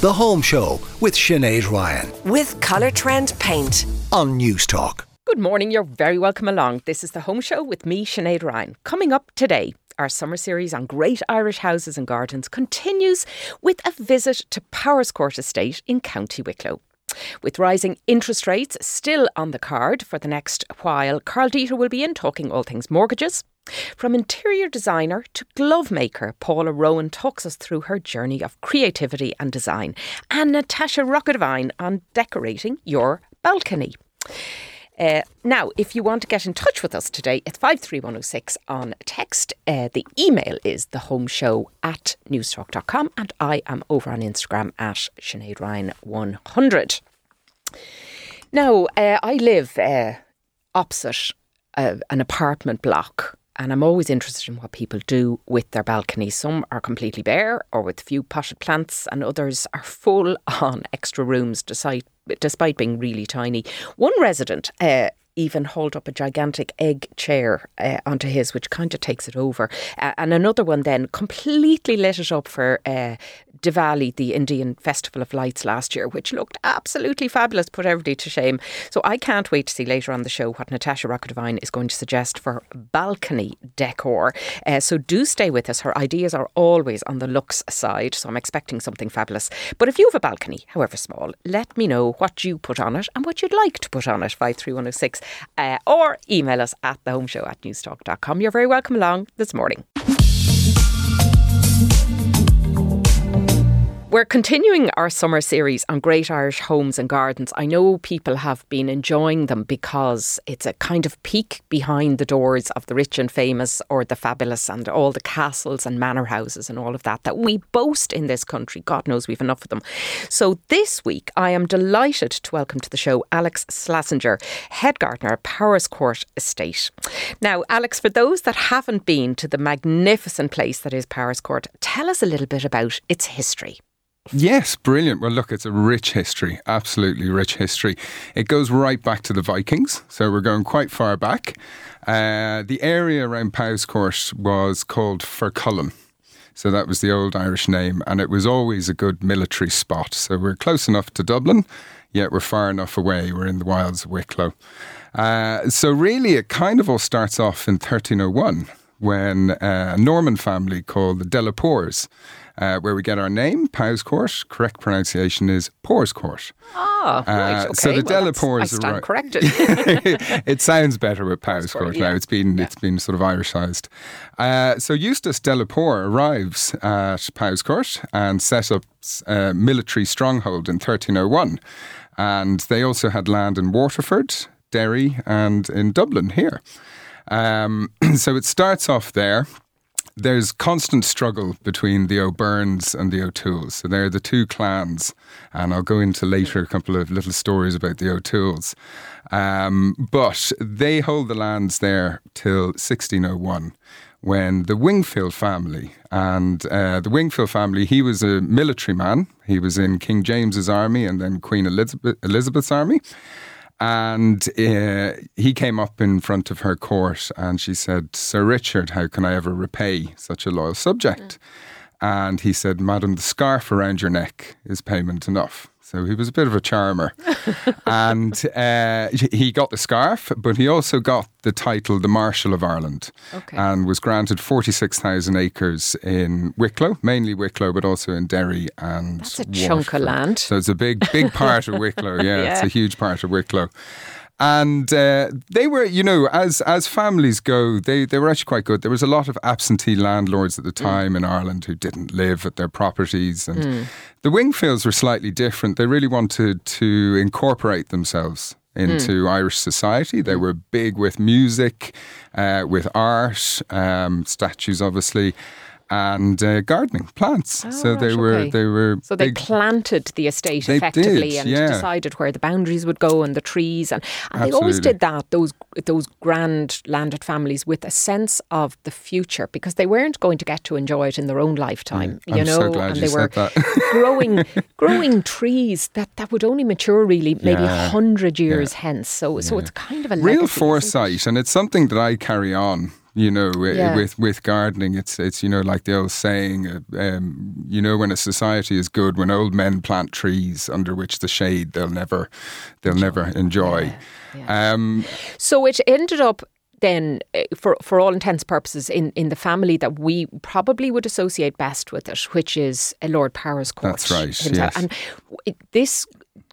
The Home Show with Sinead Ryan with Colour Trend Paint. on News Talk. Good morning, you're very welcome along. This is the Home Show with me, Sinead Ryan. Coming up today, our summer series on great Irish houses and gardens continues with a visit to Powerscourt Estate in County Wicklow. With rising interest rates still on the card for the next while, Karl Deeter will be in talking all things mortgages. From interior designer to glove maker, Paula Rowan talks us through her journey of creativity and design, and Natasha Rocca Devine on decorating your balcony. Uh, now, if you want to get in touch with us today, it's 53106 on text. Uh, the email is thehomeshow at newstalk.com, and I am over on Instagram at Sinead Ryan100. Now, uh, I live uh, opposite an apartment block. And I'm always interested in what people do with their balconies. Some are completely bare or with few potted plants, and others are full on extra rooms despite, despite being really tiny. One resident uh, even hauled up a gigantic egg chair uh, onto his, which kind of takes it over. Uh, and another one then completely lit it up for uh, Diwali, the Indian Festival of Lights last year, which looked absolutely fabulous, put everybody to shame. So I can't wait to see later on the show what Natasha Rocca Devine is going to suggest for balcony decor. Uh, so do stay with us. Her ideas are always on the looks side, so I'm expecting something fabulous. But if you have a balcony, however small, let me know what you put on it and what you'd like to put on it, 53106, uh, or email us at thehomeshow at newstalk.com. You're very welcome along this morning. We're continuing our summer series on great Irish homes and gardens. I know people have been enjoying them because it's a kind of peek behind the doors of the rich and famous or the fabulous and all the castles and manor houses and all of that that we boast in this country. God knows we've enough of them. So this week, I am delighted to welcome to the show Alex Slazenger, head gardener at Powerscourt Estate. Now, Alex, for those that haven't been to the magnificent place that is Powerscourt, tell us a little bit about its history. Yes, brilliant. Well, look, it's a rich history, absolutely rich history. It goes right back to the Vikings, so we're going quite far back. Uh, the area around Powerscourt was called Fercullen. So that was the old Irish name, and it was always a good military spot. So we're close enough to Dublin, yet we're far enough away. We're in the wilds of Wicklow. Uh, so really, it kind of all starts off in 1301 when uh, a Norman family called the Delapours, uh, where we get our name, Powerscourt. Correct pronunciation is Powerscourt. Ah, right, Uh, okay. so the well, Delapours I stand right. corrected. it sounds better with Powerscourt yeah. now. It's been it's been sort of Irishized. Uh, so Eustace Delapour arrives at Powerscourt and sets up a military stronghold in 1301, and they also had land in Waterford, Derry, and in Dublin here. Um, so it starts off there there's constant struggle between the O'Byrnes and the O'Tooles. So they're the two clans, and I'll go into later a couple of little stories about the O'Tooles. Um, but they hold the lands there till 1601 when the Wingfield family, and uh, the Wingfield family, he was a military man. He was in King James's army and then Queen Elizabeth, Elizabeth's army. And uh, he came up in front of her court and she said, Sir Richard, how can I ever repay such a loyal subject? And he said, Madam, the scarf around your neck is payment enough. So he was a bit of a charmer. and uh, he got the scarf, but he also got the title the Marshal of Ireland Okay. and was granted 46,000 acres in Wicklow, mainly Wicklow, but also in Derry and That's a chunk of land. So it's a big, big part of Wicklow. Yeah, it's a huge part of Wicklow. And uh, they were, you know, as as families go, they, they were actually quite good. There was a lot of absentee landlords at the time in Ireland who didn't live at their properties. And the Wingfields were slightly different. They really wanted to incorporate themselves into Irish society. They were big with music, uh, with art, um, statues, obviously. And uh, gardening plants. Oh, so they were okay. they were So they big- planted the estate They effectively did, and yeah. decided where the boundaries would go and the trees and, and they always did that those those grand landed families with a sense of the future because they weren't going to get to enjoy it in their own lifetime you I'm know so and you they were growing growing trees that, that would only mature really maybe Yeah. hundred years hence so so it's kind of a real legacy, foresight, and it's something that I carry on You know, Yeah. with with gardening, it's it's you know like the old saying, uh, um, you know, when a society is good, when old men plant trees under which the shade they'll never they'll never enjoy. Um, So it ended up then, eh, for for all intents and purposes, in, in the family that we probably would associate best with it, which is Lord Powerscourt. That's right, yes. And this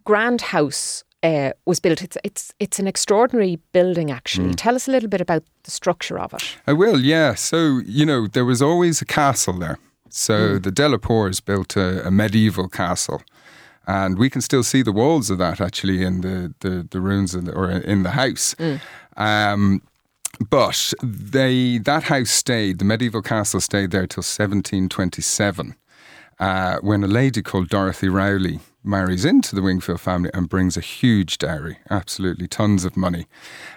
grand house uh, was built. It's it's it's an extraordinary building. Actually, Mm. tell us a little bit about the structure of it. I will, yeah. So, you know, there was always a castle there. So the Delapours built a, a medieval castle. And we can still see the walls of that actually in the, the, the ruins of the, or in the house. Um, but they that house stayed, the medieval castle stayed there till 1727, uh, when a lady called Dorothy Rowley marries into the Wingfield family and brings a huge dowry, absolutely tons of money.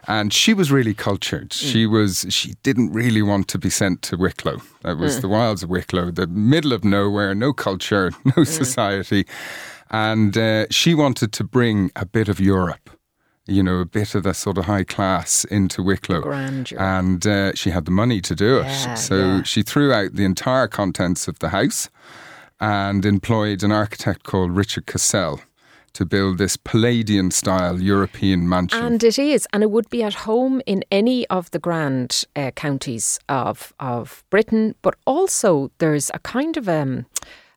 And she was really cultured. She was she didn't really want to be sent to Wicklow. That was the wilds of Wicklow, the middle of nowhere, no culture, no society. And uh, she wanted to bring a bit of Europe you know, a bit of the sort of high class into Wicklow. grandeur. And uh, she had the money to do it. Yeah, so yeah. she threw out the entire contents of the house and employed an architect called Richard Cassell to build this Palladian style European mansion. And it is, and it would be at home in any of the grand uh, counties of of Britain. But also, there's a kind of um,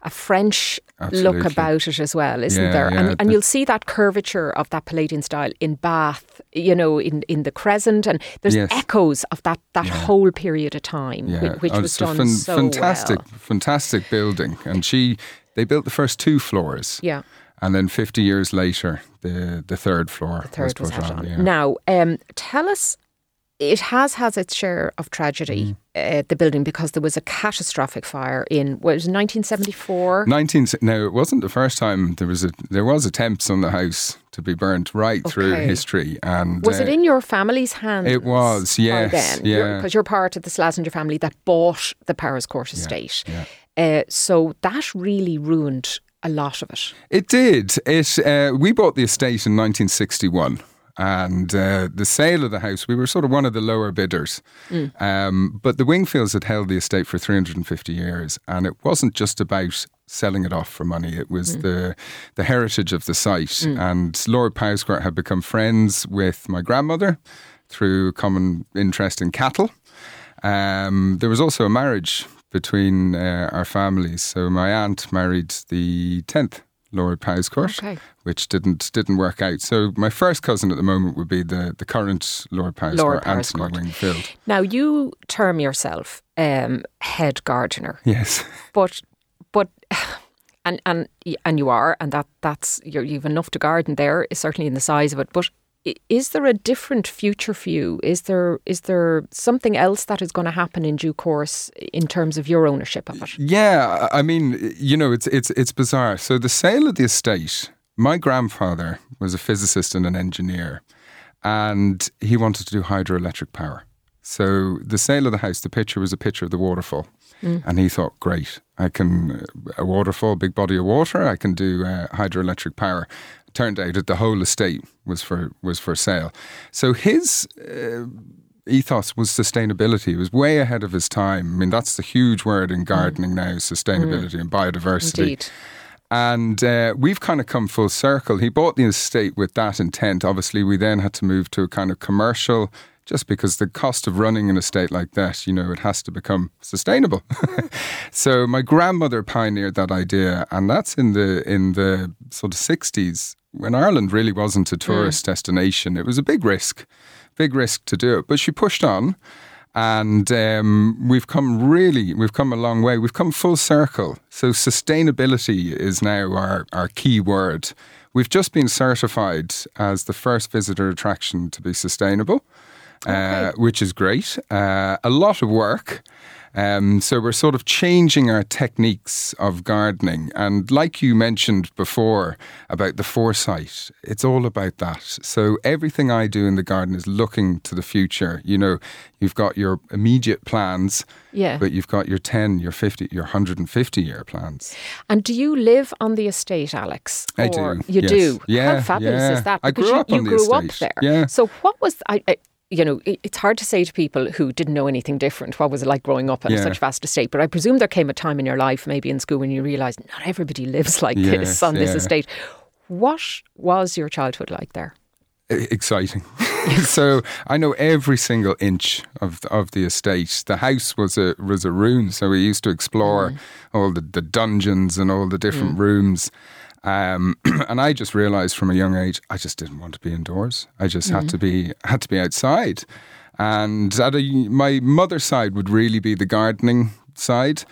a French look about it as well, isn't Yeah, there? yeah, and and you'll see that curvature of that Palladian style in Bath, you know, in in the Crescent, and there's Yes. echoes of that that whole period of time, yeah, which, which oh, was done fan- so fantastic, well. fantastic building. And she, they built the first two floors. Yeah. And then 50 years later, the, the third floor third was had on. yeah. Now, um, tell us, it has has its share of tragedy, Mm. uh, the building, because there was a catastrophic fire in what was 1974. 19 now it wasn't the first time there was a there was attempts on the house to be burnt right through history and Was uh, it in your family's hands? It was, yes, Then, yeah. because you're part of the Slazenger family that bought the Powerscourt estate. Uh, so that really ruined a lot of it. it did it uh, we bought the estate in 1961 and uh, the sale of the house we were sort of one of the lower bidders. Um, but the Wingfields had held the estate for 350 years and it wasn't just about selling it off for money. It was the the heritage of the site. And Lord Powerscourt had become friends with my grandmother through common interest in cattle. Um, there was also a marriage between uh, our families. So my aunt married the tenth Lord Powerscourt, Okay. which didn't didn't work out. So my first cousin at the moment would be the the current Lord Lord Anthony. Wingfield. Now, you term yourself um, head gardener. Yes. but but and and and you are and that that's you're, you've enough to garden there certainly in the size of it but is there a different future for you is there is there something else that is going to happen in due course in terms of your ownership of it Yeah, I mean, you know, it's it's it's bizarre. So the sale of the estate, my grandfather was a physicist and an engineer, and he wanted to do hydroelectric power. So the sale of the house, the picture was a picture of the waterfall, and he thought, great, I can uh, a waterfall, big body of water, I can do uh, hydroelectric power. Turned out that the whole estate was for was for sale. So his ethos was sustainability. It was way ahead of his time. I mean, that's the huge word in gardening now: sustainability and biodiversity. indeed And uh, we've kind of come full circle. He bought the estate with that intent. Obviously, we then had to move to a kind of commercial, just because the cost of running an estate like that, you know, it has to become sustainable. so my grandmother pioneered that idea, and that's in the in the sort of sixties when Ireland really wasn't a tourist destination. It was a big risk, big risk to do it, but she pushed on and um, we've come really we've come a long way. We've come full circle. So sustainability is now our, our key word. We've just been certified as the first visitor attraction to be sustainable uh, which is great. Uh, a lot of work um, so we're sort of changing our techniques of gardening. And like you mentioned before about the foresight it's all about that. So everything i do in the garden is looking to the future. You know you've got your immediate plans Yeah. but you've got your 10 your 50 your 150 year plans. And do you live on the estate alex? I Or do, you yes. do Yeah, how fabulous yeah. is that? I because grew you, up you on the grew up there. Yeah. so what was I, I you know, it's hard to say to people who didn't know anything different what was it like growing up in Yeah. such vast estate. But I presume there came a time in your life, maybe in school, when you realised not everybody lives like this Yes, on this estate. What was your childhood like there? Exciting. so I know every single inch of the, of the estate. The house was a was a room, so we used to explore Mm. all the, the dungeons and all the different rooms. Um, and I just realized from a young age, I just didn't want to be indoors. I just had to be had to be outside. And a, my mother's side would really be the gardening side.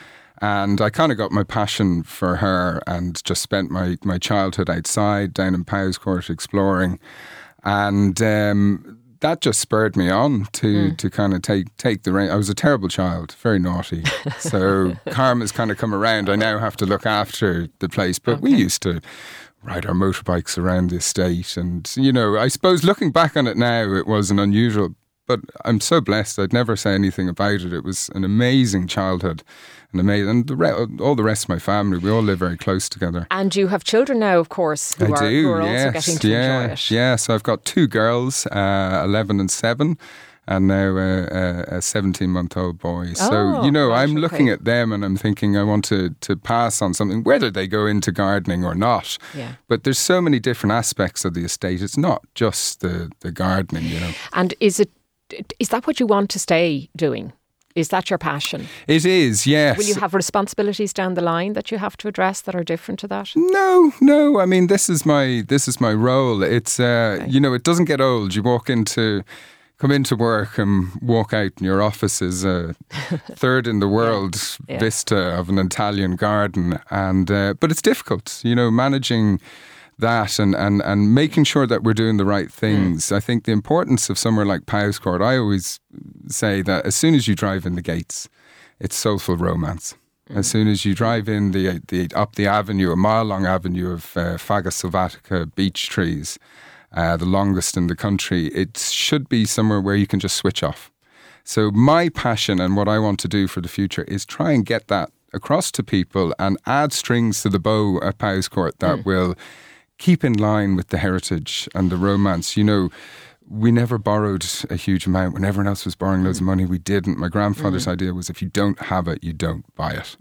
And I kind of got my passion for her and just spent my, my childhood outside down in Powerscourt exploring. And um, that just spurred me on to, hmm. to kind of take, take the rein. I was a terrible child, very naughty. So karma's kind of come around. I now have to look after the place. But we used to ride our motorbikes around the estate. And, you know, I suppose looking back on it now, it was an unusual but I'm so blessed. I'd never say anything about it. It was an amazing childhood, an amazing, and the re- all the rest of my family. We all live very close together. And you have children now, of course, who I are, do. who are yes, also getting to yeah, enjoy it. yeah. So I've got two girls, uh, eleven and seven. And now uh, a 17 month old boy. So, Oh, you know, I'm looking okay. at them and I'm thinking I want to, to pass on something, whether they go into gardening or not. Yeah. But there's so many different aspects of the estate. It's not just the, the gardening, you know. And is it is that what you want to stay doing? Is that your passion? It is, yes. Will you have responsibilities down the line that you have to address that are different to that? No, no. I mean, this is my this is my role. It's uh, you know, it doesn't get old. You walk into come into work and walk out, and your office is a third in the world Yeah. vista of an Italian garden, and uh, but it's difficult. You know, managing that and, and, and making sure that we're doing the right things. I think the importance of somewhere like Powerscourt, I always say that as soon as you drive in the gates, it's soulful romance. As soon as you drive in the, the up the avenue, a mile long avenue of uh, Fagus sylvatica beech trees, uh, the longest in the country, it should be somewhere where you can just switch off. So my passion and what I want to do for the future is try and get that across to people and add strings to the bow at Powerscourt that will keep in line with the heritage and the romance. You know, we never borrowed a huge amount when everyone else was borrowing loads of money. We didn't. My grandfather's idea was if you don't have it, you don't buy it.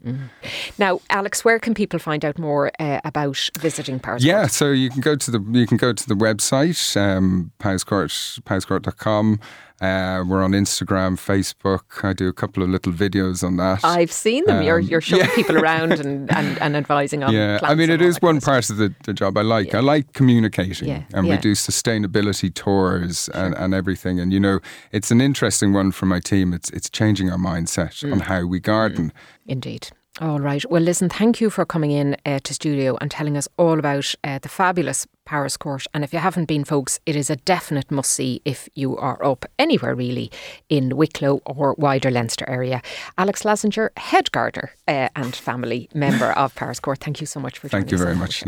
Now, Alex, where can people find out more uh, about visiting Paris? Yeah, so you can go to the you can go to the website um, powerscourt powerscourt.com. Uh, we're on Instagram, Facebook. I do a couple of little videos on that. I've seen them. you're Um, you're showing yeah. people around and, and, and advising on. yeah, I mean, it is one part of the, the job I like. I like communicating, Yeah, and yeah. we do sustainability tours and, and everything. And you know, it's an interesting one for my team. It's it's changing our mindset Mm. on how we garden. Indeed. All right. Well, listen, thank you for coming in uh, to studio and telling us all about uh, the fabulous Powerscourt. And if you haven't been, folks, it is a definite must see if you are up anywhere really in Wicklow or wider Leinster area. Alex Slazenger, head gardener uh, and family member of Powerscourt, thank you so much for joining us. Thank you very much.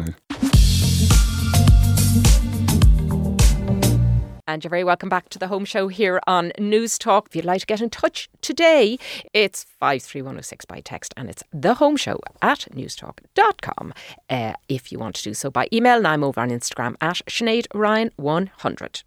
And you're very welcome back to the home show here on News Talk. If you'd like to get in touch today, it's 53106 by text and it's the home show at newstalk.com uh, if you want to do so by email. And I'm over on Instagram at Sinead Ryan 100.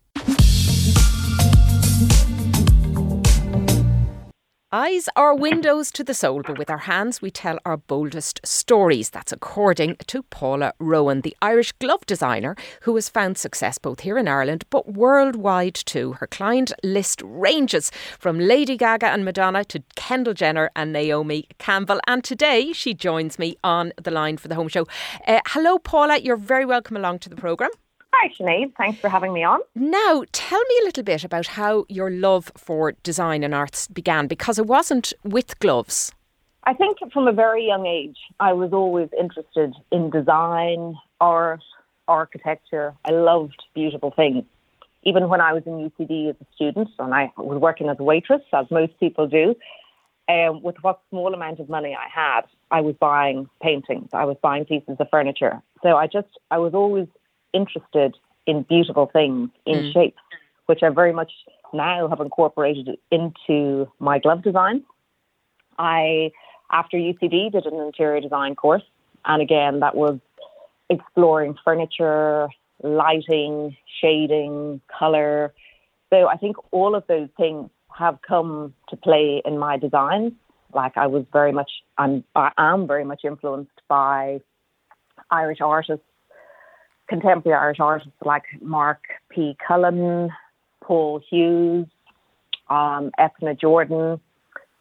Eyes are windows to the soul, but with our hands we tell our boldest stories. That's according to Paula Rowan, the Irish glove designer who has found success both here in Ireland but worldwide too. Her client list ranges from Lady Gaga and Madonna to Kendall Jenner and Naomi Campbell. And today she joins me on the line for the home show. Uh, hello, Paula. You're very welcome along to the programme. Hi, Sinead. Thanks for having me on. Now, tell me a little bit about how your love for design and arts began because it wasn't with gloves. I think from a very young age, I was always interested in design, art, architecture. I loved beautiful things. Even when I was in UCD as a student and I was working as a waitress, as most people do, um, with what small amount of money I had, I was buying paintings, I was buying pieces of furniture. So I just, I was always interested in beautiful things, in mm. shapes, which I very much now have incorporated into my glove design. I, after UCD, did an interior design course. And again, that was exploring furniture, lighting, shading, color. So I think all of those things have come to play in my designs. Like I was very much, I'm, I am very much influenced by Irish artists, contemporary Irish artists like Mark P. Cullen, Paul Hughes, um, Eithne Jordan.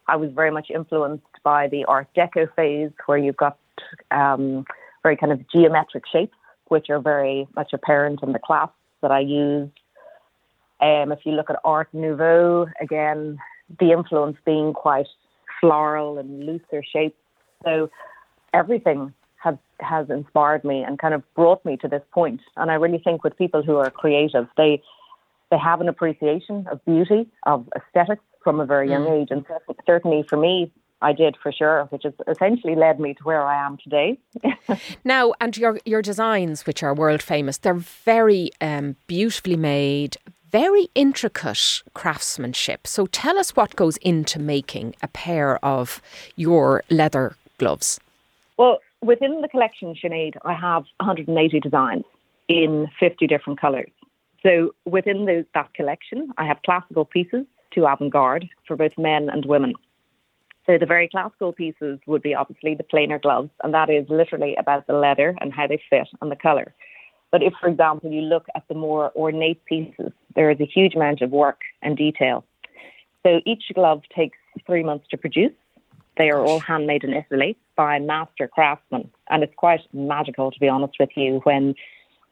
I was very much influenced by the Art Deco phase, where you've got um, very kind of geometric shapes, which are very much apparent in the clasps that I use. Um, if you look at Art Nouveau, again, the influence being quite floral and looser shapes. So everything has has inspired me and kind of brought me to this point. And I really think with people who are creative, they they have an appreciation of beauty, of aesthetics from a very young mm. age. And certainly for me, I did for sure, which has essentially led me to where I am today. now, and your your designs, which are world famous, they're very um, beautifully made, very intricate craftsmanship. So tell us what goes into making a pair of your leather gloves. Well, within the collection, Sinead, I have 180 designs in 50 different colours. So within the, that collection, I have classical pieces to avant-garde for both men and women. So the very classical pieces would be obviously the plainer gloves, and that is literally about the leather and how they fit and the colour. But if, for example, you look at the more ornate pieces, there is a huge amount of work and detail. So each glove takes three months to produce. They are all handmade in Italy by master craftsmen, and it's quite magical, to be honest with you, when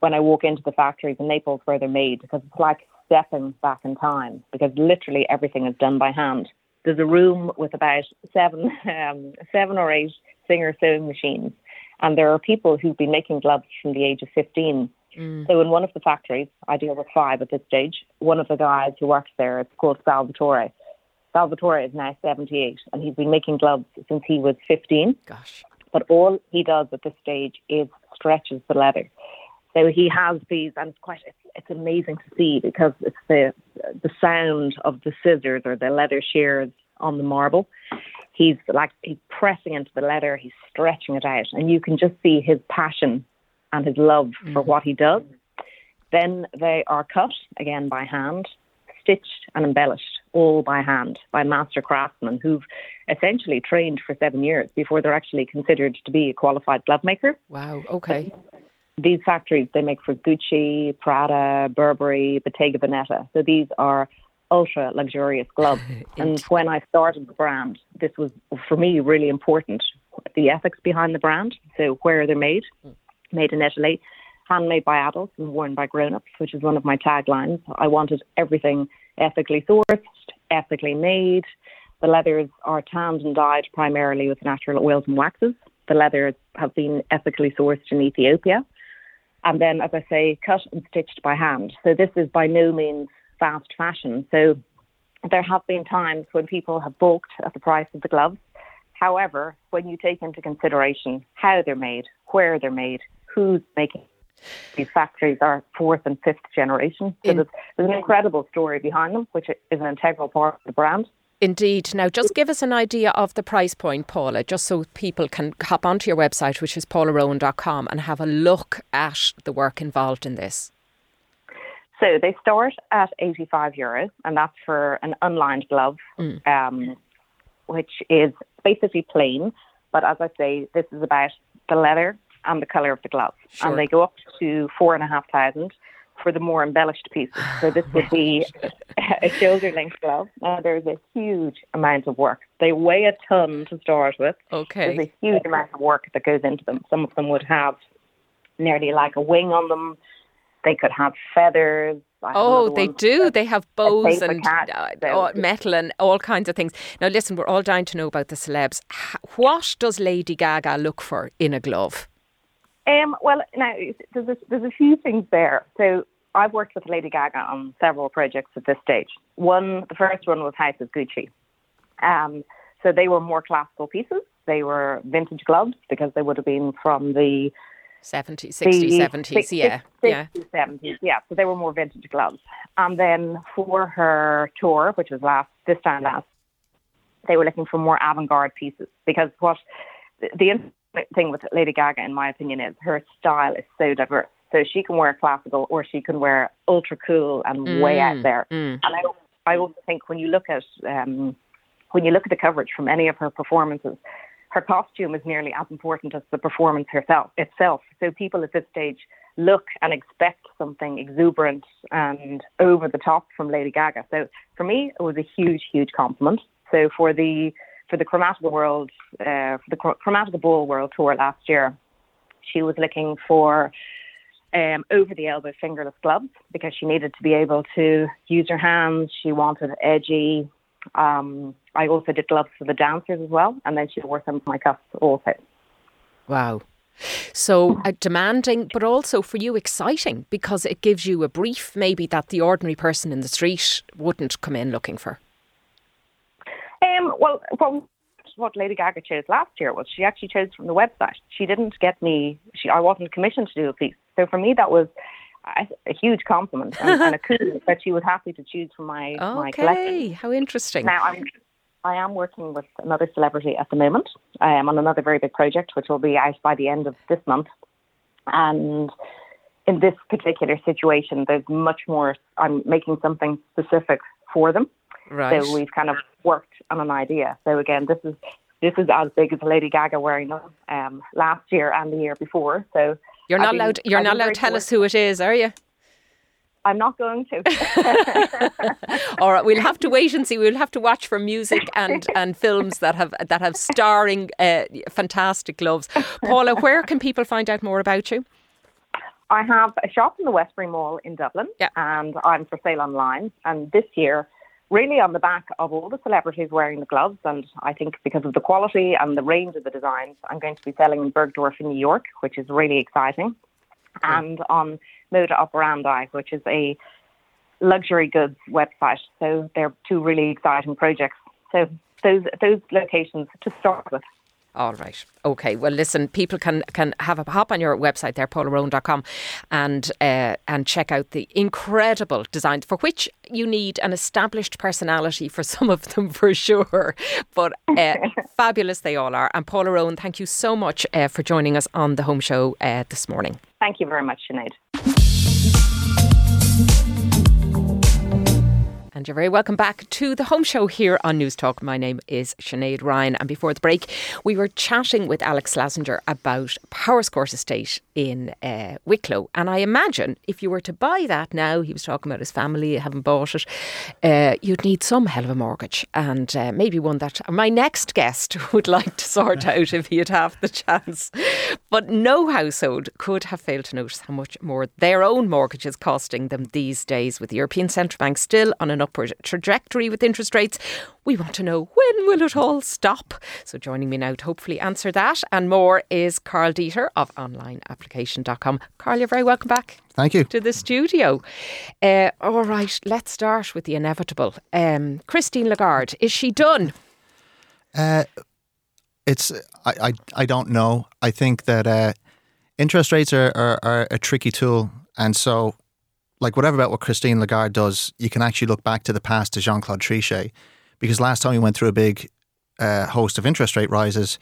when I walk into the factories in Naples where they're made, because it's like stepping back in time, because literally everything is done by hand. There's a room with about seven, um, seven or eight Singer sewing machines and there are people who've been making gloves from the age of 15. Mm. So in one of the factories, I deal with five at this stage. One of the guys who works there, it's called Salvatore. Salvatore is now 78 and he's been making gloves since he was 15. Gosh. But all he does at this stage is stretches the leather. So he has these, and it's quite it's, it's amazing to see because it's the the sound of the scissors or the leather shears on the marble he's like he's pressing into the leather, he's stretching it out, and you can just see his passion and his love mm. for what he does. Then they are cut again by hand, stitched and embellished all by hand by master craftsmen who've essentially trained for seven years before they're actually considered to be a qualified glove maker. Wow, okay. These factories, they make for Gucci, Prada, Burberry, Bottega Veneta. So these are ultra luxurious gloves. and when I started the brand, this was for me really important. The ethics behind the brand, so where are they're made, mm. made in Italy, handmade by adults and worn by grown-ups, which is one of my taglines. I wanted everything ethically sourced, ethically made. The leathers are tanned and dyed primarily with natural oils and waxes. The leathers have been ethically sourced in Ethiopia. And then, as I say, cut and stitched by hand. So this is by no means fast fashion. So there have been times when people have balked at the price of the gloves. However, when you take into consideration how they're made, where they're made, who's making these factories are fourth and fifth generation. So there's, there's an incredible story behind them, which is an integral part of the brand. Indeed. Now, just give us an idea of the price point, Paula, just so people can hop onto your website, which is paularowan.com, and have a look at the work involved in this. So they start at 85 euros, and that's for an unlined glove, mm. um, which is basically plain. But as I say, this is about the leather and the colour of the glove. Sure. And they go up to four and a half thousand for the more embellished pieces. So this would be a shoulder length glove. Now there's a huge amount of work. They weigh a ton to start with. Okay. There's a huge amount of work that goes into them. Some of them would have nearly like a wing on them. They could have feathers. oh, they do. They have bows and uh, metal and all kinds of things. Now, listen, we're all dying to know about the celebs. What does Lady Gaga look for in a glove? Um, well, now there's a, there's a few things there. So I've worked with Lady Gaga on several projects at this stage. One, the first one was House of Gucci. Um, so they were more classical pieces. They were vintage gloves because they would have been from the 70s, 60s, 70s, yeah. 60s, yeah. 70s, yeah. So they were more vintage gloves. And then for her tour, which was last, this time last, they were looking for more avant garde pieces because what the, the thing with Lady Gaga, in my opinion, is her style is so diverse. So she can wear classical or she can wear ultra cool and way out there. And I, I also think when you look at um, when you look at the coverage from any of her performances, her costume is nearly as important as the performance herself itself. So people at this stage look and expect something exuberant and over the top from Lady Gaga. So for me, it was a huge, huge compliment. So for the for the Chromatica World, uh, for the Chromatica Ball World Tour last year, she was looking for um, over the elbow fingerless gloves because she needed to be able to use her hands. She wanted edgy. Um, I also did gloves for the dancers as well, and then she wore some of my cuffs also. Wow. So uh, demanding, but also for you exciting because it gives you a brief maybe that the ordinary person in the street wouldn't come in looking for. Um, well, well, what Lady Gaga chose last year was she actually chose from the website. She didn't get me. She I wasn't commissioned to do a piece. So for me, that was a, a huge compliment and, and a coup that she was happy to choose from my okay. my collection. How interesting. Now I'm I am working with another celebrity at the moment. I am on another very big project, which will be out by the end of this month. And in this particular situation, there's much more. I'm making something specific for them. Right. So we've kind of worked on an idea. So again, this is this is as big as Lady Gaga wearing them um, last year and the year before. So you're not been- allowed. You're I've not allowed to tell us who it is, are you? I'm not going to. All right, we'll have to wait and see. We'll have to watch for music and, and films that have that have starring uh, fantastic gloves. Paula, where can people find out more about you? I have a shop in the Westbury Mall in Dublin, Yeah. and I'm for sale online. And this year, really on the back of all the celebrities wearing the gloves, and I think because of the quality and the range of the designs, I'm going to be selling in Bergdorf in New York, which is really exciting, hmm. and on Moda Operandi, which is a luxury goods website. So they're two really exciting projects. So those those locations to start with. All right. Okay. Well, listen, people can can have a hop on your website there, paularowan.com, and uh, and check out the incredible designs for which you need an established personality for some of them for sure. But uh, fabulous they all are. And Paula Rowan, thank you so much uh, for joining us on the Home Show uh, this morning. Thank you very much, Sinead. And you're very welcome back to the home show here on News Talk. My name is Sinead Ryan. And before the break, we were chatting with Alex Slazenger about Powerscourt Estate in uh, Wicklow. And I imagine if you were to buy that now, he was talking about his family having bought it, uh, you'd need some hell of a mortgage. And uh, maybe one that my next guest would like to sort out if he'd have the chance. But no household could have failed to notice how much more their own mortgage is costing them these days, with the European Central Bank still on an upward trajectory with interest rates. We want to know when will it all stop? So joining me now to hopefully answer that and more is Karl Deeter of onlineapplication.com. Karl, you're very welcome back Thank you. to the studio. Uh, all right, let's start with the inevitable. Um, Christine Lagarde, is she done? Uh, it's I, I I don't know. I think that uh, interest rates are, are are a tricky tool, and so like whatever about what Christine Lagarde does, you can actually look back to the past to Jean Claude Trichet, because last time we went through a big uh, host of interest rate rises,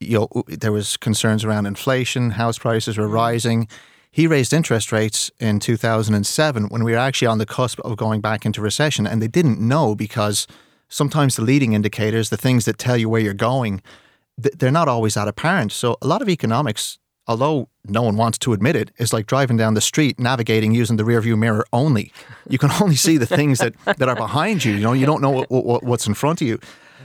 you know, there was concerns around inflation, house prices were rising. He raised interest rates in 2007 when we were actually on the cusp of going back into recession, and they didn't know because sometimes the leading indicators, the things that tell you where you're going, they're not always that apparent. So a lot of economics, although no one wants to admit it, is like driving down the street, navigating using the rearview mirror only. You can only see the things that, that are behind you. You know, you don't know what, what, what's in front of you.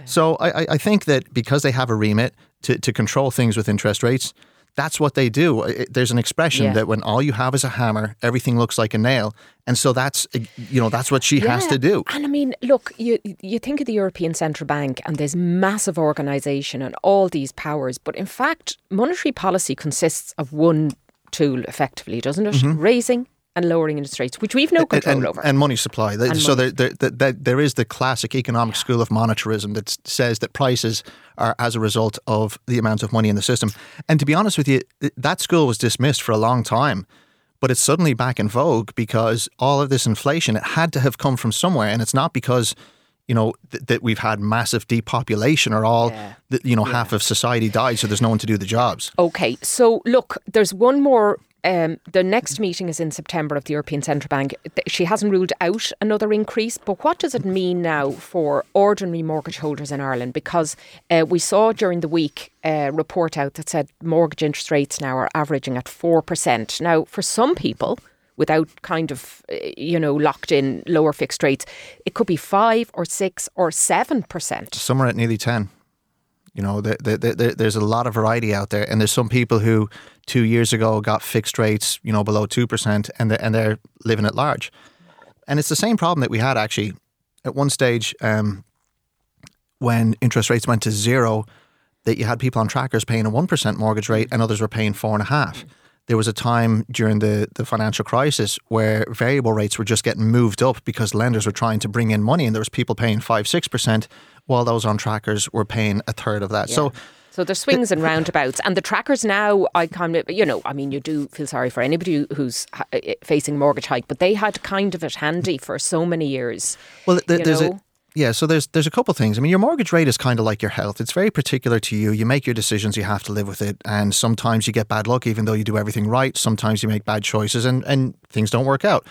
So I, I- I think that because they have a remit to, to control things with interest rates, that's what they do. It- There's an expression Yeah. that when all you have is a hammer, everything looks like a nail, and so that's eh, you know that's what she has to do. And I mean, look, you you think of the European Central Bank and this massive organisation and all these powers, but in fact, monetary policy consists of one tool, effectively, doesn't it? Mm-hmm. Raising and lowering interest rates, which we've no. And- control and, over. and money supply. Th- And so money. there, there, there, there is the classic economic school of monetarism that says that prices are as a result of the amount of money in the system. And to be honest with you, that school was dismissed for a long time, but it's suddenly back in vogue because all of this inflation it had to have come from somewhere, and it's not because. You know th- that we've had massive depopulation, or all Yeah. that you know half of society died, so there's no one to do the jobs. Okay, so look, there's one more um, the next meeting is in September of the European Central Bank. She hasn't ruled out another increase, but what does it mean now for ordinary mortgage holders in Ireland? Because uh, we saw during the week a report out that said mortgage interest rates now are averaging at 4%. Now, for some people, without kind of, uh, you know, locked in lower fixed rates, it could be 5 or 6 or 7%. Some are at nearly 10. You know, the, the, the, there's a lot of variety out there, and there's some people who two years ago got fixed rates, you know, below two percent, and and they're living at large. And it's the same problem that we had actually at one stage um, when interest rates went to zero. That you had people on trackers paying a one percent mortgage rate, and others were paying four and a half. There was a time during the, the financial crisis where variable rates were just getting moved up because lenders were trying to bring in money, and there was people paying five six percent while those on trackers were paying a third of that. Yeah. So. So there's swings and roundabouts, and the trackers now. I kind of, you know, I mean, you do feel sorry for anybody who's uh, facing mortgage hike, but they had kind of it handy for so many years. Well, there's know? a yeah, so there's there's a couple things. I mean, your mortgage rate is kind of like your health. It's very particular to you. You make your decisions, you have to live with it, and sometimes you get bad luck, even though you do everything right. Sometimes you make bad choices, and and things don't work out.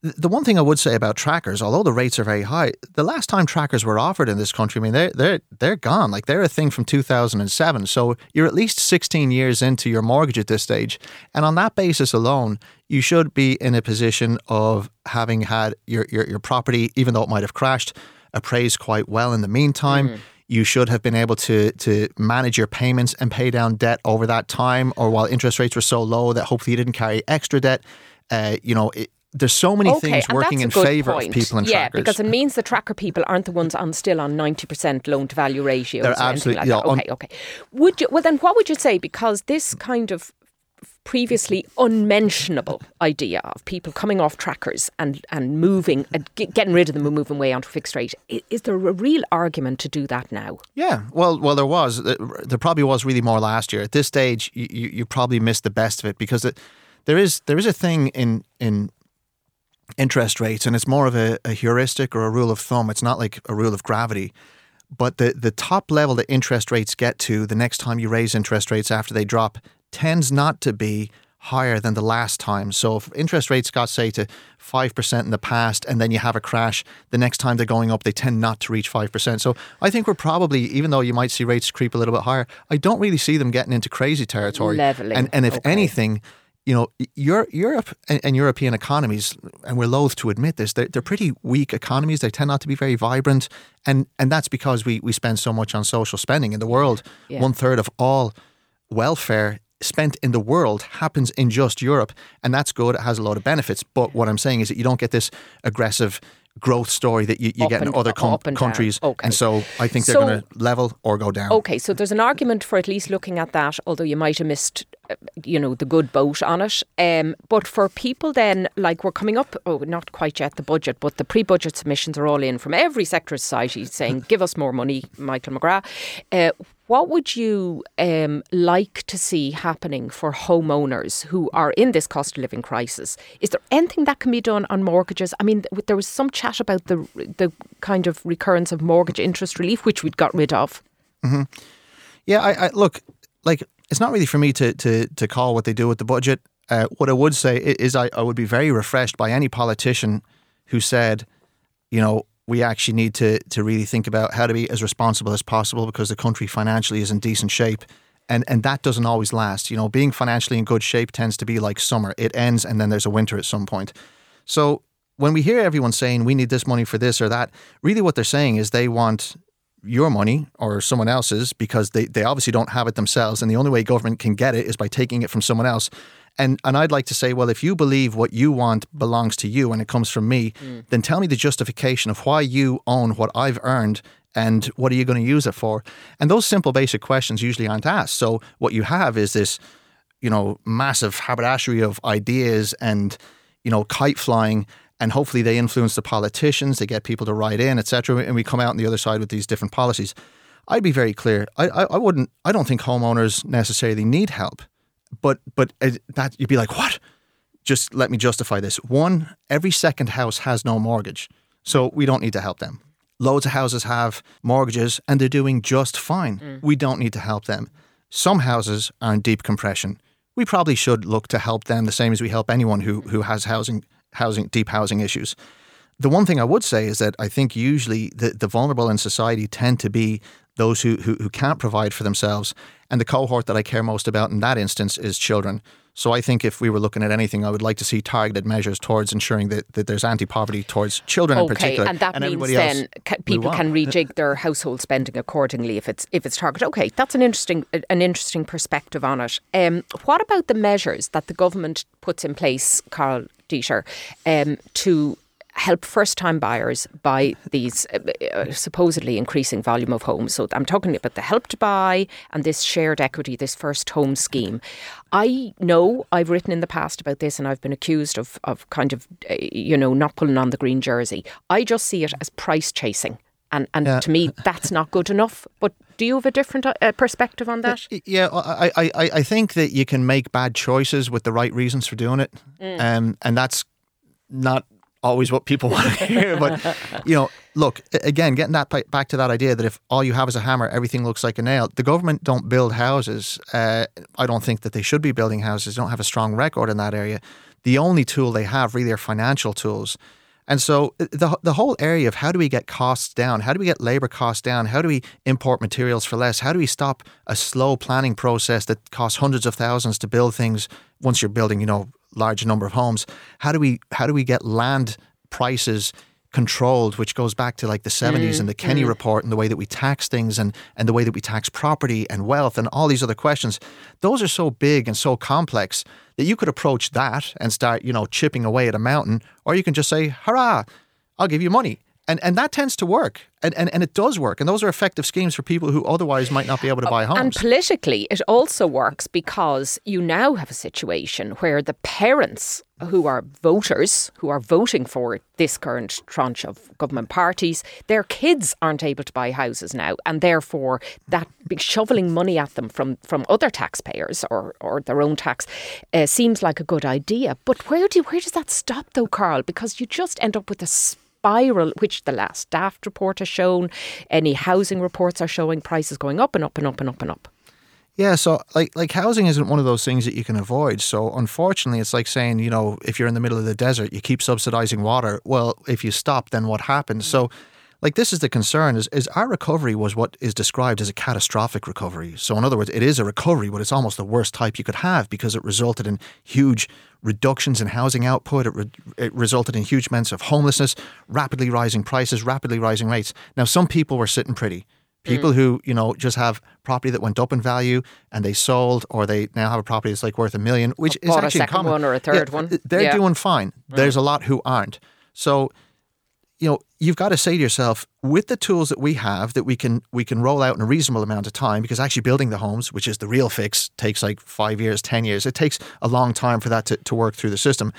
The one thing I would say about trackers, although the rates are very high, the last time trackers were offered in this country, I mean, they're they're they're gone. Like they're a thing from 2007. So you're at least 16 years into your mortgage at this stage, and on that basis alone, you should be in a position of having had your your, your property, even though it might have crashed, appraised quite well in the meantime. Mm. You should have been able to to manage your payments and pay down debt over that time, or while interest rates were so low that hopefully you didn't carry extra debt. Uh, you know, it, there's so many okay, things working in favour of people in yeah, trackers. because it means the tracker people aren't the ones on still on 90% loan to value ratios. They're absolutely like yeah, okay. Okay. Would you? Well, then, what would you say? Because this kind of previously unmentionable idea of people coming off trackers and and moving and getting rid of them and moving away onto fixed rate. Is there a real argument to do that now? Yeah. Well well there was. Uh, there probably was really more last year. At this stage you, you probably missed the best of it because it, there is there is a thing in in interest rates, and it's more of a, a, heuristic or a rule of thumb. It's not like a rule of gravity. But the, the top level that interest rates get to the next time you raise interest rates after they drop tends not to be higher than the last time. So if interest rates got, say, to 5% in the past and then you have a crash, the next time they're going up, they tend not to reach 5%. So I think we're probably, even though you might see rates creep a little bit higher, I don't really see them getting into crazy territory. Leveling. And, and if okay. anything, you know, Europe and, European economies, and we're loath to admit this, they're, they're, pretty weak economies. They tend not to be very vibrant, and and that's because we we spend so much on social spending in the world. Yeah. One third of all welfare spent in the world happens in just Europe, and that's good. It has a lot of benefits. But what I'm saying is that you don't get this aggressive growth story that you, you get in other com- and countries. Okay. And so I think they're so, going to level or go down. Okay, so there's an argument for at least looking at that, although you might have missed, uh, you know, the good boat on it. Um, but for people then, like we're coming up, oh, not quite yet the budget, but the pre-budget submissions are all in from every sector of society saying, give us more money, Michael McGrath. Uh, what would you um, like to see happening for homeowners who are in this cost of living crisis? Is there anything that can be done on mortgages? I mean, there was some chat about the the kind of recurrence of mortgage interest relief, which we'd got rid of. Mm-hmm. Yeah, I, I, look like it's not really for me to to to call what they do with the budget. Uh, what I would say is I, I would be very refreshed by any politician who said, you know, we actually need to to really think about how to be as responsible as possible because the country financially is in decent shape. And and that doesn't always last. You know, being financially in good shape tends to be like summer. It ends and then there's a winter at some point. So when we hear everyone saying we need this money for this or that, really what they're saying is they want your money or someone else's because they, they obviously don't have it themselves. And the only way government can get it is by taking it from someone else. And and I'd like to say, well, if you believe what you want belongs to you and it comes from me, mm. then tell me the justification of why you own what I've earned and what are you going to use it for? And those simple basic questions usually aren't asked. So what you have is this, you know, massive haberdashery of ideas and, you know, kite flying and hopefully they influence the politicians, they get people to write in, etc. And we come out on the other side with these different policies. I'd be very clear. I, I, I wouldn't. I don't think homeowners necessarily need help but but that you'd be like, what? Just let me justify this. One, every second house has no mortgage, so we don't need to help them. Loads of houses have mortgages and they're doing just fine. Mm. We don't need to help them. Some houses are in deep compression. we probably should look to help them the same as we help anyone who who has housing housing deep housing issues. The one thing I would say is that I think usually the, the vulnerable in society tend to be those who, who who can't provide for themselves, and the cohort that I care most about in that instance is children. So I think if we were looking at anything, I would like to see targeted measures towards ensuring that, that there's anti-poverty towards children in Okay, particular. and that means then people can rejig their household spending accordingly if it's if it's targeted. Okay, that's an interesting an interesting perspective on it. Um, what about the measures that the government puts in place, Karl Deeter, um, to help first-time buyers buy these uh, uh, supposedly increasing volume of homes? So I'm talking about the Help to Buy and this shared equity, this first home scheme. I know I've written in the past about this, and I've been accused of of kind of uh, you know not pulling on the green jersey. I just see it as price chasing. And, and Yeah. to me, that's not good enough. But do you have a different uh, perspective on that? Yeah, I, I, I I think that you can make bad choices with the right reasons for doing it, Mm. um, and that's not always what people want to hear. But you know, look again, getting that back to that idea that if all you have is a hammer, everything looks like a nail. The government don't build houses. Uh, I don't think that they should be building houses. They don't have a strong record in that area. The only tool they have really are financial tools. And so uh, the the whole area of how do we get costs down? How do we get labor costs down? How do we import materials for less? How do we stop a slow planning process that costs hundreds of thousands to build things once you're building, you know, large number of homes? How do we how do we get land prices controlled, which goes back to like the 70s and the mm-hmm. Kenny mm-hmm. report and the way that we tax things and, and the way that we tax property and wealth and all these other questions. Those are so big and so complex that you could approach that and start, you know, chipping away at a mountain, or you can just say, hurrah, I'll give you money. And, and that tends to work. And, and, and it does work. And those are effective schemes for people who otherwise might not be able to buy homes. And politically, it also works because you now have a situation where the parents who are voters, who are voting for this current tranche of government parties, their kids aren't able to buy houses now. And therefore, that shoveling money at them from, from other taxpayers or, or their own tax uh, seems like a good idea. But where, do, where does that stop, though, Karl? Because you just end up with a spiral, which the last Daft report has shown. Any housing reports are showing prices going up and up and up and up and up. Yeah, so like like housing isn't one of those things that you can avoid. So unfortunately, it's like saying you know if you're in the middle of the desert, you keep subsidizing water. Well, if you stop, then what happens? So. Like this is the concern is, is our recovery was what is described as a catastrophic recovery. So in other words, it is a recovery, but it's almost the worst type you could have because it resulted in huge reductions in housing output. It, re- it resulted in huge amounts of homelessness, rapidly rising prices, rapidly rising rates. Now some people were sitting pretty. People mm. who, you know, just have property that went up in value and they sold or they now have a property that's like worth a million, which is actually a second common. one or a third one. They're Yeah. doing fine. There's a lot who aren't. So, you know, you've got to say to yourself, with the tools that we have that we can we can roll out in a reasonable amount of time, because actually building the homes, which is the real fix, takes like five years, ten years. It takes a long time for that to, to work through the system.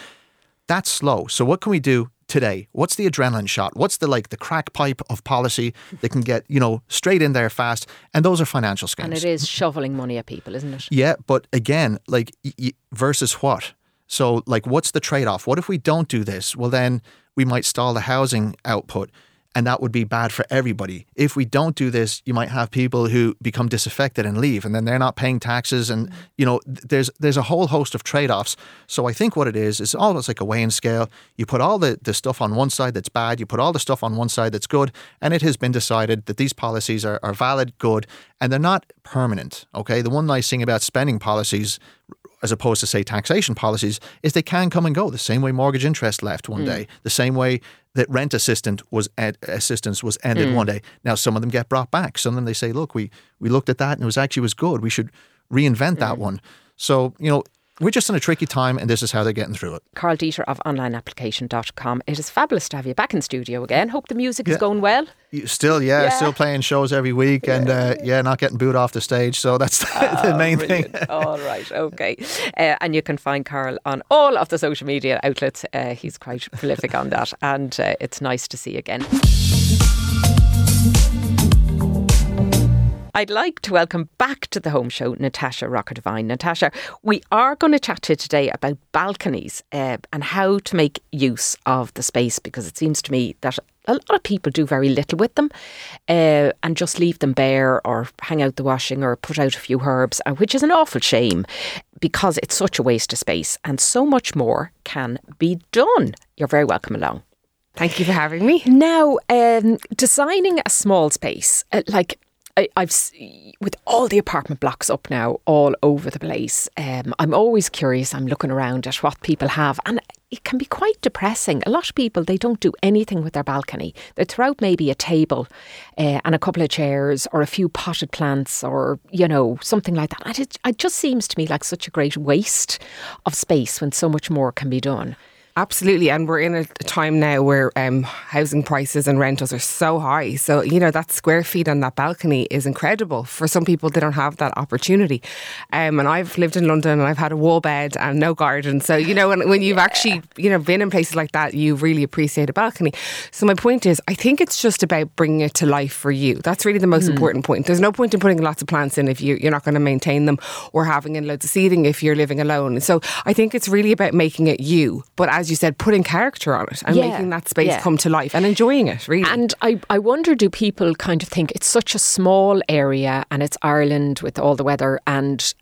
That's slow. So what can we do today? What's the adrenaline shot? What's the like the crack pipe of policy that can get, you know, straight in there fast? And those are financial schemes. And it is shoveling money at people, isn't it? Yeah, but again, like y- y- versus what? So, like, what's the trade off? What if we don't do this? Well, then we might stall the housing output, and that would be bad for everybody. If we don't do this, you might have people who become disaffected and leave, and then they're not paying taxes, and mm-hmm. you know, there's there's a whole host of trade offs. So, I think what it is is almost like a weighing scale. You put all the the stuff on one side that's bad, you put all the stuff on one side that's good, and it has been decided that these policies are, are valid, good, and they're not permanent. Okay, the one nice thing about spending policies as opposed to say taxation policies is they can come and go the same way mortgage interest left one hmm. day the same way that rent assistant was ed- assistance was ended hmm. one day. Now some of them get brought back. Some of them they say look we we looked at that and it was actually was good. We should reinvent that hmm. one. So you know we're just in a tricky time and this is how they're getting through it Karl Deeter of onlineapplication.com. It is fabulous to have you back in studio again. Hope the music is going well. You- still yeah, Yeah. still playing shows every week and uh, yeah not getting booed off the stage so that's the main thing All right, okay. Uh, and you can find Karl on all of the social media outlets. Uh, he's quite prolific on that. And uh, it's nice to see you again. I'd like to welcome back to the home show Natasha Rocca Devine. Natasha, we are going to chat to you today about balconies uh, and how to make use of the space because it seems to me that a lot of people do very little with them uh, and just leave them bare or hang out the washing or put out a few herbs, uh, which is an awful shame because it's such a waste of space and so much more can be done. You're very welcome along. Thank you for having me. Now, um, designing a small space, uh, like I, have with all the apartment blocks up now all over the place. Um, I'm always curious. I'm looking around at what people have, and it can be quite depressing. A lot of people they don't do anything with their balcony. They throw out maybe a table uh, and a couple of chairs or a few potted plants or you know something like that. It, it just seems to me like such a great waste of space when so much more can be done. Absolutely, and we're in a time now where um, housing prices and rentals are so high. So you know that square feet on that balcony is incredible. For some people, they don't have that opportunity. Um, and I've lived in London and I've had a wall bed and no garden. So you know when, when you've yeah. actually you know been in places like that, you really appreciate a balcony. So my point is, I think it's just about bringing it to life for you. That's really the most mm. important point. There's no point in putting lots of plants in if you, you're not going to maintain them, or having in loads of seating if you're living alone. So I think it's really about making it you. But as you said, putting character on it and yeah, making that space yeah. come to life and enjoying it, really. And I, I wonder do people kind of think it's such a small area and it's Ireland with all the weather and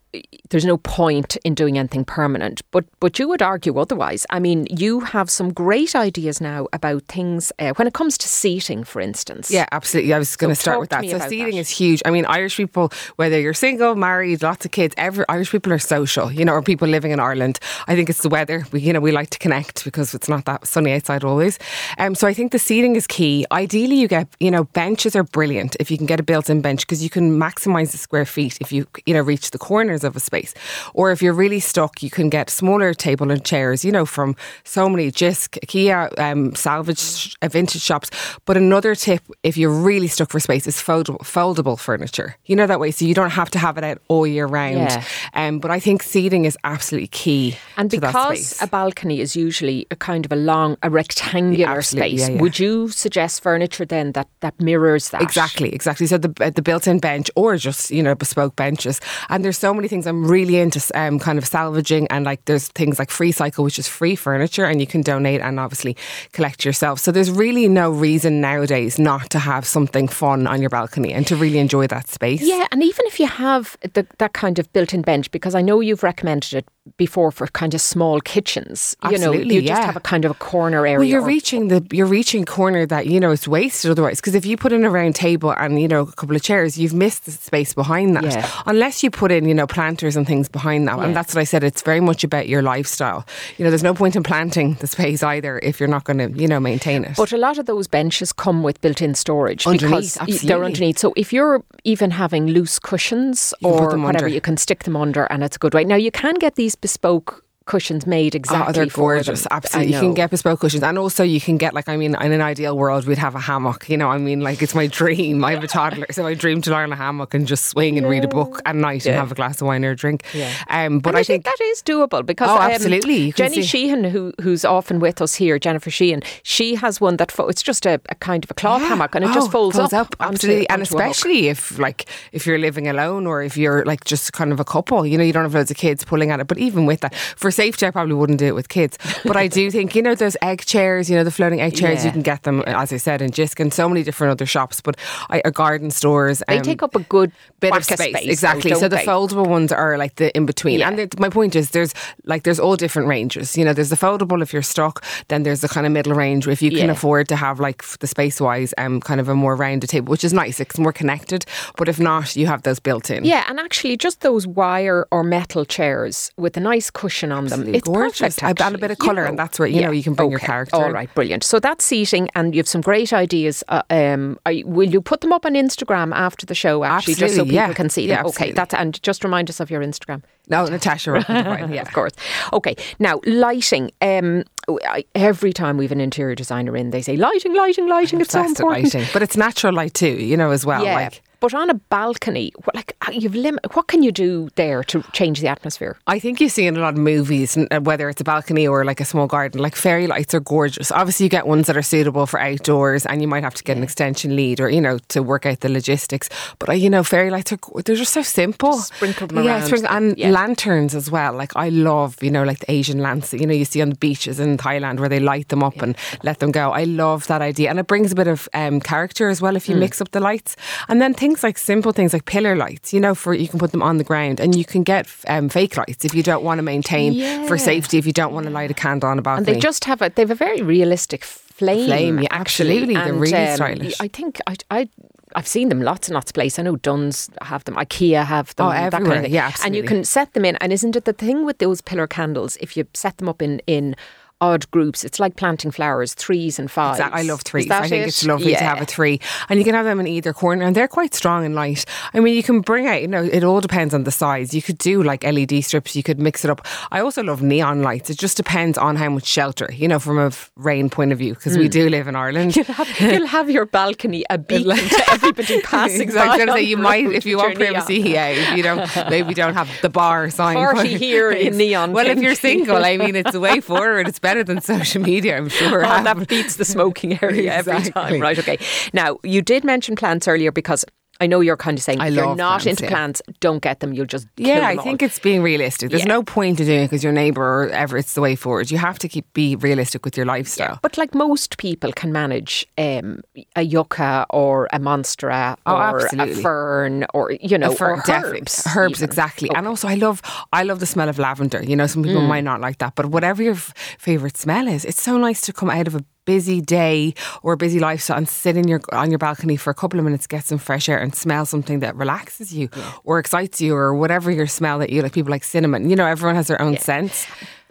there's no point in doing anything permanent. But but you would argue otherwise. I mean, you have some great ideas now about things uh, when it comes to seating, for instance. Yeah, absolutely. I was going so to start with that. So seating that. is huge. I mean, Irish people, whether you're single, married, lots of kids, every Irish people are social. You know, or people living in Ireland. I think it's the weather. We you know we like to connect because it's not that sunny outside always. Um, so I think the seating is key. Ideally, you get you know benches are brilliant if you can get a built-in bench because you can maximise the square feet if you you know reach the corners of a space. Or if you're really stuck, you can get smaller table and chairs, you know, from so many Jysk, IKEA, um, salvage, uh, vintage shops. But another tip, if you're really stuck for space, is foldable, foldable furniture. You know, that way, so you don't have to have it out all year round. Yeah. Um, but I think seating is absolutely key. And because a balcony is usually a kind of a long, a rectangular space, yeah, yeah. would you suggest furniture then that, that mirrors that? Exactly, exactly. So the, the built in bench or just, you know, bespoke benches. And there's so many things I'm really really into um, kind of salvaging and like there's things like Freecycle, which is free furniture and you can donate and obviously collect yourself. So there's really no reason nowadays not to have something fun on your balcony and to really enjoy that space. Yeah, and even if you have the, that kind of built in bench, because I know you've recommended it before for kind of small kitchens. Absolutely, you know, you yeah. just have a kind of a corner area. Well, you're reaching the you're reaching corner that you know it's wasted otherwise. Because if you put in a round table and you know a couple of chairs, you've missed the space behind that. Yeah. Unless you put in you know planters and things behind that, yeah. and that's what I said. It's very much about your lifestyle. You know, there's no point in planting the space either if you're not going to you know maintain it. But a lot of those benches come with built-in storage underneath, because absolutely. they're underneath. So if you're even having loose cushions or whatever, under. you can stick them under, and it's a good way. Now you can get these bespoke cushions made exactly. Oh, they're gorgeous. Absolutely, you can get bespoke cushions, and also you can get like I mean, in an ideal world, we'd have a hammock. You know, I mean, like it's my dream. I have a toddler, so I dream to lie learn a hammock and just swing and read a book at night yeah. and have a glass of wine or a drink. Yeah. Um, but I, I think, think, that is doable because oh, um, absolutely. Jenny Sheehan, who who's often with us here, Jennifer Sheehan, she has one that fo- it's just a, a, kind of a cloth yeah. hammock and it oh, just folds, folds up, up absolutely, and especially if like if you're living alone or if you're like just kind of a couple, you know, you don't have loads of kids pulling at it. But even with that, for safety, I probably wouldn't do it with kids. But I do think, you know, those egg chairs, you know, the floating egg chairs, yeah. you can get them, as I said, in Jysk and so many different other shops, but I, uh, garden stores. They um, take up a good bit of space. space exactly. Though, so the they? foldable ones are like the in between. Yeah. And the, my point is, there's like, there's all different ranges. You know, there's the foldable if you're stuck, then there's the kind of middle range if you can Yeah. afford to have like the space wise, um, kind of a more rounded table, which is nice. It's more connected. But if not, you have those built in. Yeah, and actually, just those wire or metal chairs with a nice cushion on them, Absolutely it's gorgeous. perfect. And a bit of you colour, know. and that's where, you know, you can bring your character All right, brilliant. So that's seating, and you have some great ideas. Uh, um, you- will you put them up on Instagram after the show? Actually, just so people yeah. can see Yeah, them. okay, that's and just remind us of your Instagram. No, Natasha, Rockman, yeah. of course. Okay, now lighting. Um, I, every time we have an interior designer in, they say lighting, lighting, lighting. It's so important. lighting. But it's natural light too, you know, as well. Yeah. Like But on a balcony, what, like uh, you've lim- what can you do there to change the atmosphere? I think you see in a lot of movies, uh, whether it's a balcony or like a small garden, like fairy lights are gorgeous. Obviously, you get ones that are suitable for outdoors, and you might have to get an extension lead or you know to work out the logistics. But uh, you know, fairy lights are they're just so simple. Just sprinkle them yeah, around. sprinkle, and Yeah. lanterns as well. Like I love, you know, like the Asian lamps you know you see on the beaches in Thailand where they light them up and let them go. I love that idea, and it brings a bit of um, character as well if you Mm. mix up the lights. And then things like simple things like pillar lights, you know, for you can put them on the ground, and you can get um, fake lights if you don't want to maintain for safety. If you don't want to light a candle on a balcony, And they just have a they have a very realistic flame. Flame, yeah, actually. absolutely. They're really um, stylish. I think I. I I've seen them lots and lots of places. I know Dunnes have them, IKEA have them, Oh, that kind everywhere. of thing. Yeah, And you can set them in. And isn't it the thing with those pillar candles? If you set them up in in odd groups, it's like planting flowers, threes and fives. Exact- I love threes. I think it? it's lovely to have a three, and you can have them in either corner, and they're quite strong and light. I mean, you can bring out. You know, it all depends on the size. You could do like LED strips. You could mix it up. I also love neon lights. It just depends on how much shelter. You know, from a rain point of view, because Hmm. we do live in Ireland. You'll have, you'll have your balcony a beacon to everybody passing Exactly. I was by. say you might if you want privacy. Yeah, if you don't, maybe don't have the bar sign. Party here in neon Well, if you're single, I mean, it's the way forward. It's better than social media, I'm sure. Oh, that beats the smoking area every time. Right, okay. Now, you did mention plants earlier because I know you're kind of saying I if you're not plants, into yeah. plants, don't get them. You'll just Yeah, I think it's being realistic. There's Yeah. no point in doing it because your neighbour or ever it's the way forward. You have to keep be realistic with your lifestyle. But like most people can manage um, a yucca or a monstera Oh, or a fern or you know fir- or herbs. herbs even. exactly. And also, I love, I love the smell of lavender. You know, some people Mm. might not like that, but whatever your f- favorite smell is, it's so nice to come out of a busy day or a busy lifestyle and sit in your on your balcony for a couple of minutes, get some fresh air, and smell something that relaxes you or excites you or whatever your smell that you like. People like cinnamon. You know, everyone has their own sense.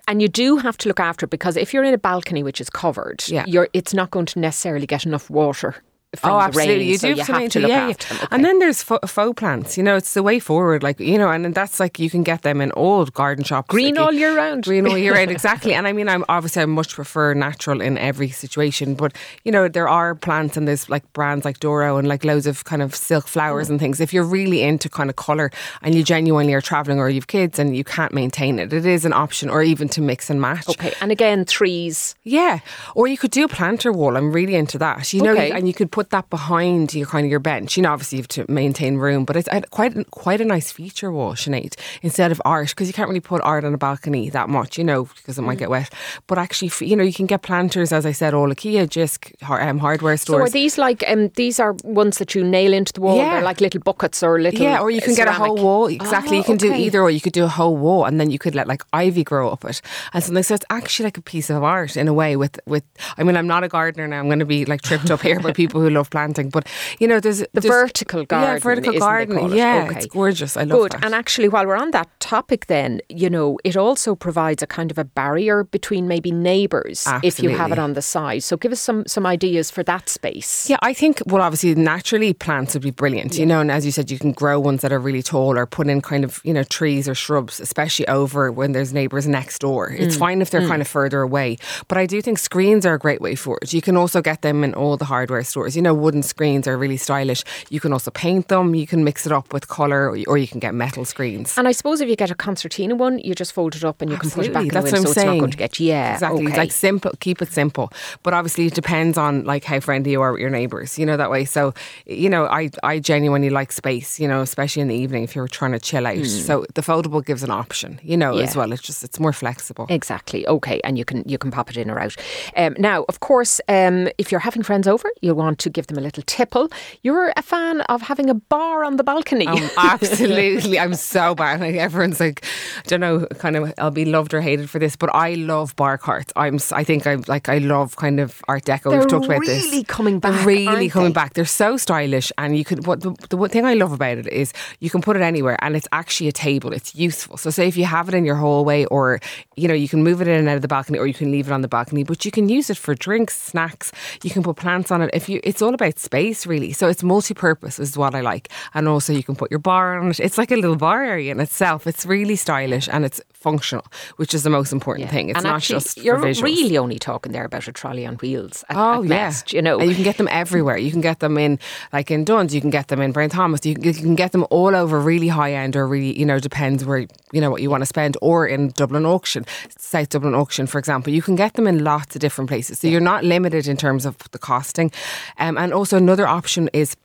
And you do have to look after it because if you're in a balcony which is covered, Yeah. you're it's not going to necessarily get enough water from oh, absolutely. rain. you so do you have to, have to look yeah, yeah. them. Okay. And then there's faux, faux plants. You know, it's the way forward. Like you know, and that's like you can get them in old garden shops. Green Like, all year round. Green all year round, exactly. And I mean, I'm obviously I much prefer natural in every situation, but you know, there are plants and there's like brands like Doro and like loads of kind of silk Mm. flowers and things. If you're really into kind of color and you genuinely are traveling or you've kids and you can't maintain it, it is an option, or even to mix and match. Okay, and again, trees. Yeah, or you could do a planter wall. I'm really into that. You know, Okay. and you could put that behind your kind of your bench. You know, obviously you have to maintain room, but it's quite quite a nice feature wall, Sinead, instead of art because you can't really put art on a balcony that much. You know, because it Mm. might get wet. But actually, you know, you can get planters, as I said, all IKEA, Jysk, um, hardware stores. So are these like um, these are ones that you nail into the wall? Yeah. They're like little buckets or little yeah, or you can get a whole wall. Exactly, Oh, you can do either, or you could do a whole wall, and then you could let like ivy grow up it, and something. So it's actually like a piece of art in a way. With with, I mean, I'm not a gardener now. I'm going to be like tripped up here by people who love planting, but you know, there's The there's- vertical garden. Yeah, vertical garden. Yeah, Okay. it's gorgeous. I love Good. that. And actually, while we're on that topic, then, you know, it also provides a kind of a barrier between maybe neighbours if you have it on the side. So give us some, some ideas for that space. Yeah, I think, well, obviously, naturally, plants would be brilliant, you know, and as you said, you can grow ones that are really tall or put in kind of, you know, trees or shrubs, especially over when there's neighbours next door. Mm. It's fine if they're kind of further away, but I do think screens are a great way forward. You can also get them in all the hardware stores. You know, wooden screens are really stylish. You can also paint them, you can mix it up with colour, or, you can get metal screens. And I suppose if you get a concertina one, you just fold it up and you can put it back in the that's window, what so I'm it's not saying. going to get yeah. Exactly. Okay. Like simple, keep it simple. But obviously, it depends on like how friendly you are with your neighbours. You know that way. So, you know, I I genuinely like space. You know, especially in the evening if you're trying to chill out. So the foldable gives an option. You know, as Hmm. Well. It's just it's more flexible. Exactly. Okay, and you can you can pop it in or out. Um, now, of course, um, if you're having friends over, you'll want to give them a little tipple. You're a fan of having a bar on the balcony. Um, absolutely, I'm so bad. Like everyone's like, I don't know, kind of, I'll be loved or hated for this, but I love bar carts. I'm, I think I'm like, I love kind of Art Deco. They're We've talked about this. really coming They're back, really aren't coming they? back. They're so stylish, and you could. What the, the one thing I love about it is you can put it anywhere, and it's actually a table. It's useful. So, say if you have it in your hallway, or you know, you can move it in and out of the balcony, or you can leave it on the balcony, but you can use it for drinks, snacks. You can put plants on it. If you, it's all about space, really. So it's multi-purpose, is what I like, and also you can put your bar on it. It's like a little bar area in itself. It's really stylish and it's functional, which is the most important thing. It's and not actually, just you're really only talking there about a trolley on wheels. At, Oh at yeah, best, you know. and you can get them everywhere. You can get them in, like in Dunnes. You can get them in Brown Thomas. You, you can get them all over, really high end, or really, you know, depends where you know what you want to spend. Or in Dublin auction, South Dublin auction, for example, you can get them in lots of different places. So you're not limited in terms of the costing. Um, and also another option is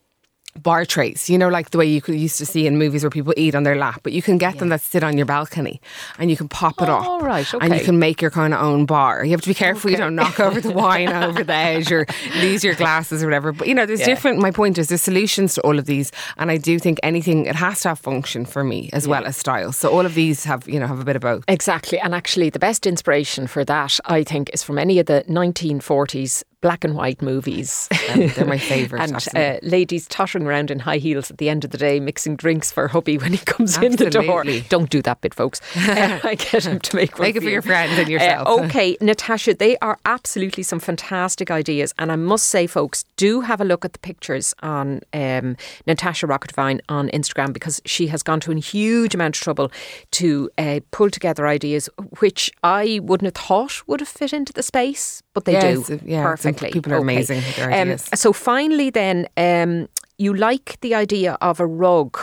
bar trays, you know, like the way you could used to see in movies where people eat on their lap, but you can get them that sit on your balcony and you can pop it up. Oh, right, And you can make your kind of own bar. You have to be careful you don't knock over the wine over the edge or lose your glasses or whatever. But you know, there's different, my point is there's solutions to all of these. And I do think anything, it has to have function for me as well as style. So all of these have, you know, have a bit of both. Exactly. And actually, the best inspiration for that, I think, is from any of the 1940s black and white movies. Um, they're my favourite, and uh, ladies tottering around in high heels at the end of the day, mixing drinks for hubby when he comes in the door. Don't do that bit, folks. Uh, I get him to make one Make it for your friends and yourself. Uh, okay, Natasha, they are absolutely some fantastic ideas. And I must say, folks, do have a look at the pictures on um, Natasha Rocca Devine on Instagram because she has gone to a huge amount of trouble to uh, pull together ideas which I wouldn't have thought would have fit into the space, but they do it's- yeah, perfectly. people are amazing with their Um, so finally, then, um, you like the idea of a rug.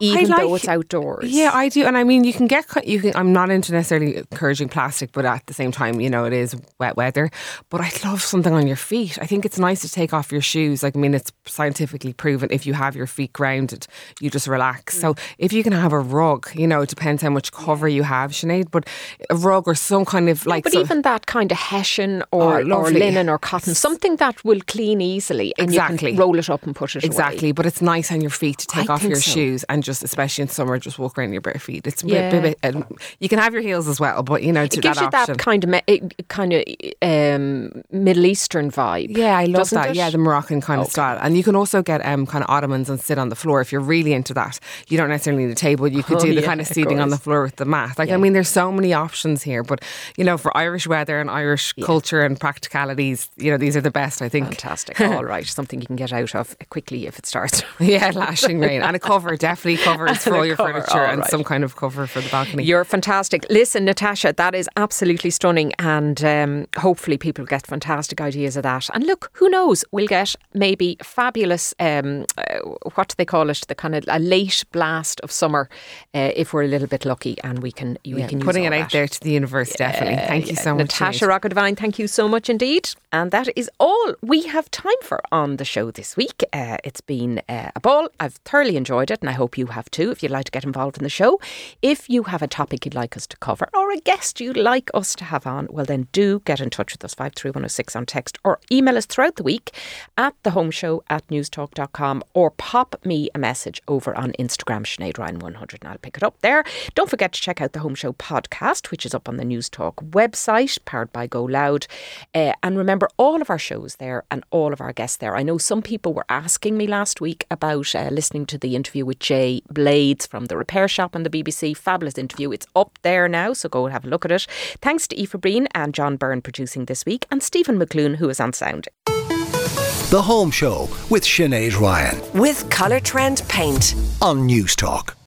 Even though it's outdoors. Yeah, I do, and I mean, you can get. You can. I'm not into necessarily encouraging plastic, but at the same time, you know, it is wet weather. But I love something on your feet. I think it's nice to take off your shoes. Like, I mean, it's scientifically proven if you have your feet grounded, you just relax. Mm. So if you can have a rug, you know, it depends how much cover you have, Sinead. But a rug or some kind of like. but so- even that kind of hessian or, Oh, or linen or cotton, something that will clean easily, and Exactly. you can roll it up and put it Exactly, away. but it's nice on your feet to take I off your so. shoes and just, especially in summer, just walk around your bare feet. It's Yeah. bit, bit- um, you can have your heels as well, but you know, to It gives that you option. that kind of me- it- kind of um, Middle Eastern vibe. Yeah, I love that. it? Yeah, the Moroccan kind of style. And you can also get um, kind of ottomans and sit on the floor if you're really into that. You don't necessarily need a table. You could Oh, do the yeah, kind of of seating on the floor with the mat. Like, Yeah. I mean, there's so many options here. But, you know, for Irish weather and Irish culture and practicalities, you know, these are the best, I think. Fantastic. All right, something you can get out of quickly if it starts. Yeah, lashing rain. And a cover, definitely covers for all your cover, furniture all and some kind of cover for the balcony. You're fantastic. Listen, Natasha, that is absolutely stunning, and um, hopefully people get fantastic ideas of that. And look, who knows? We'll get maybe fabulous. Um, uh, what do they call it? The kind of a late blast of summer, uh, if we're a little bit lucky, and we can we Yeah, can use putting it out that. there to the universe, definitely. Thank you so much. Natasha Devine, thank you so much indeed. And that is all we have time for on the show this week. Uh, it's been uh, a ball. I've thoroughly enjoyed it, and I hope you have too. If you'd like to get involved in the show, if you have a topic you'd like us to cover or a guest you'd like us to have on, well, then do get in touch with us 53106 on text or email us throughout the week at the home show at newstalk.com or pop me a message over on Instagram, Sinead Ryan100, and I'll pick it up there. Don't forget to check out the Home Show podcast, which is up on the Newstalk website, powered by GoLoud. Uh, and remember, all of our shows there and all of our guests there. I know some people were asking me last week about uh, listening to the interview with Jay Blades from the Repair Shop on the BBC. Fabulous interview. It's up there now, so go and have a look at it. Thanks to Aoife Breen and John Byrne producing this week, and Stephen McClune, who is on sound. The Home Show with Sinead Ryan With Colourtrend Paint. on Newstalk.